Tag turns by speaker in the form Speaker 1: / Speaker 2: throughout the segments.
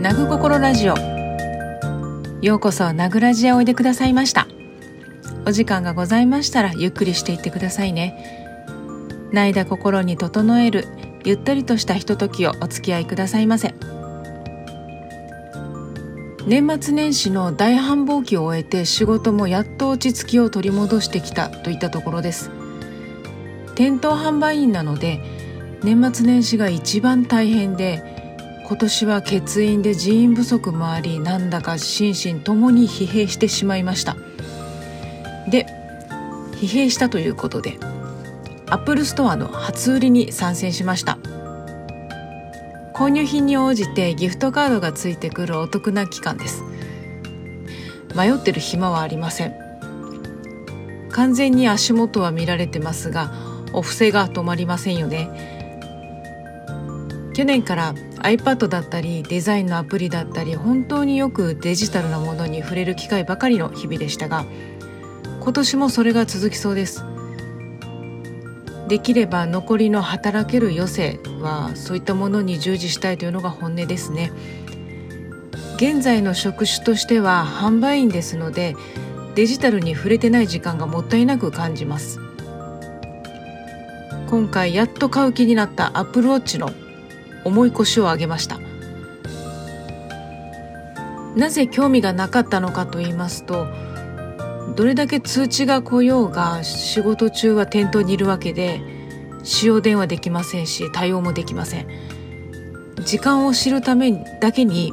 Speaker 1: ナグ心ラジオ。ようこそナグラジへおいでくださいました。お時間がございましたらゆっくりしていってくださいね。泣いた心に整えるゆったりとしたひとときをお付き合いくださいませ。年末年始の大繁忙期を終えて仕事もやっと落ち着きを取り戻してきたといったところです。店頭販売員なので年末年始が一番大変で今年は欠員で人員不足もありなんだか心身ともに疲弊してしまいました。で疲弊したということで Apple Store の初売りに参戦しました。購入品に応じてギフトカードがついてくるお得な期間です。迷ってる暇はありません。完全に足元は見られてますがお布施が止まりませんよね。去年から iPad だったりデザインのアプリだったり本当によくデジタルなものに触れる機会ばかりの日々でしたが今年もそれが続きそうです。できれば残りの働ける余生はそういったものに従事したいというのが本音ですね。現在の職種としては販売員ですのでデジタルに触れてない時間がもったいなく感じます。今回やっと買う気になった Apple Watch の重い腰を上げました。なぜ興味がなかったのかと言いますとどれだけ通知が来ようが仕事中は店頭にいるわけで使用電話できませんし対応もできません。時間を知るためだけに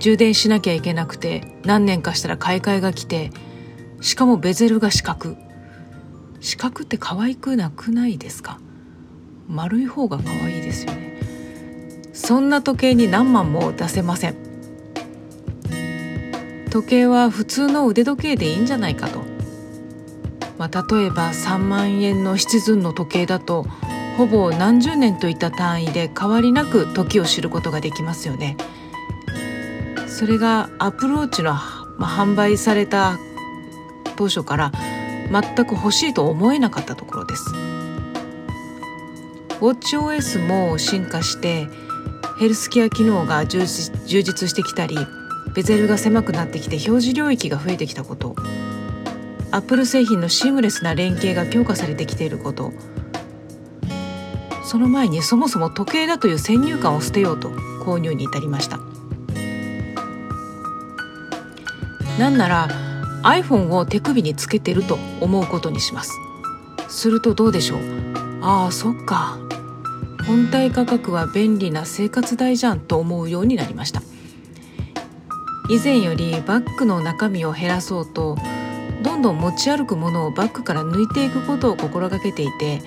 Speaker 1: 充電しなきゃいけなくて何年かしたら買い替えが来てしかもベゼルが四角。四角って可愛くなくないですか？丸い方が可愛いですよね。そんな時計に何万も出せません。時計は普通の腕時計でいいんじゃないかと、まあ、例えば3万円のシチズンの時計だとほぼ何十年といった単位で変わりなく時を知ることができますよね。それがアプローチの、まあ、販売された当初から全く欲しいと思えなかったところです。WatchOS も進化してヘルスケア機能が充実してきたりベゼルが狭くなってきて表示領域が増えてきたことアップル製品のシームレスな連携が強化されてきていることその前にそもそも時計だという先入観を捨てようと購入に至りました。なんなら iPhone を手首につけてると思うことにします。するとどうでしょう？ああそっか。本体価格は便利な生活代じゃんと思うようになりました。以前よりバッグの中身を減らそうとどんどん持ち歩くものをバッグから抜いていくことを心がけていて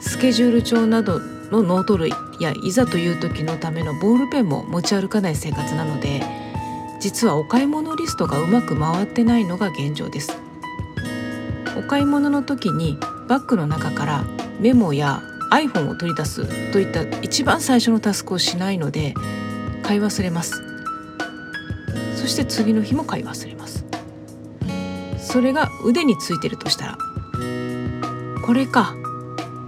Speaker 1: スケジュール帳などのノート類やいざという時のためのボールペンも持ち歩かない生活なので実はお買い物リストがうまく回ってないのが現状です。お買い物の時にバッグの中からメモや iPhone を取り出すといった一番最初のタスクをしないので買い忘れます。そして次の日も買い忘れます。それが腕についてるとしたらこれか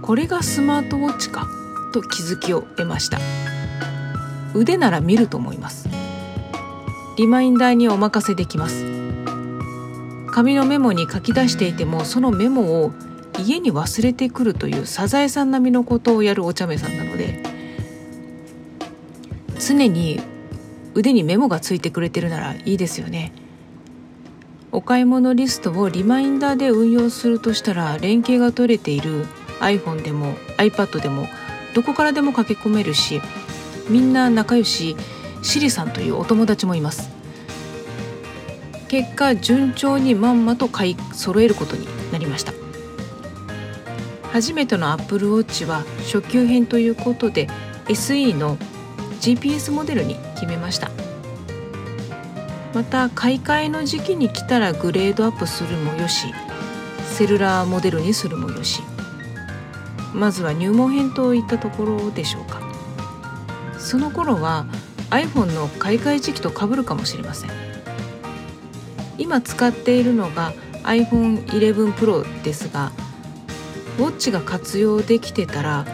Speaker 1: これがスマートウォッチかと気づきを得ました。腕なら見ると思います。リマインダーにお任せできます。紙のメモに書き出していてもそのメモを家に忘れてくるというサザエさん並みのことをやるお茶目さんなので常に腕にメモがついてくれてるならいいですよね。お買い物リストをリマインダーで運用するとしたら連携が取れている iPhone でも iPad でもどこからでも駆け込めるしみんな仲良しシリさんというお友達もいます。結果順調にまんまと買い揃えることになりました。初めての Apple Watch は初級編ということで SE の GPS モデルに決めました。また買い替えの時期に来たらグレードアップするもよしセルラーモデルにするもよしまずは入門編といったところでしょうか。その頃は iPhone の買い替え時期とかぶるかもしれません。今使っているのが iPhone11 Pro ですがウォッチが活用できてたら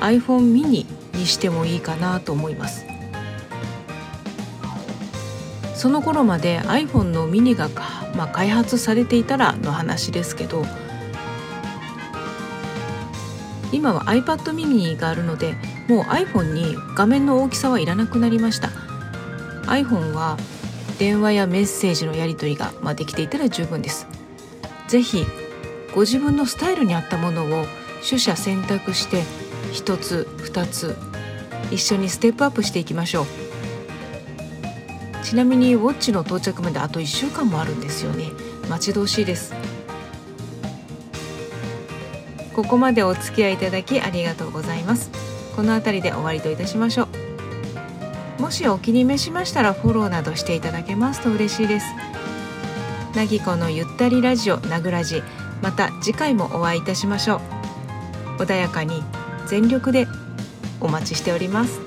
Speaker 1: iPhone mini にしてもいいかなと思います。その頃まで iPhone のミニが、まあ、開発されていたらの話ですけど今は iPad mini があるのでもう iPhone に画面の大きさはいらなくなりました。iPhone は電話やメッセージのやり取りが、まあ、できていたら十分です。是非ご自分のスタイルに合ったものを取捨選択して1つ2つ一緒にステップアップしていきましょう。ちなみにウォッチの到着まであと1週間もあるんですよね。待ち遠しいです。ここまでお付き合いいただきありがとうございます。この辺りで終わりといたしましょう。もしお気に召しましたらフォローなどしていただけますと嬉しいです。なぎこのゆったりラジオなぐらじ。また次回もお会いいたしましょう。穏やかに全力でお待ちしております。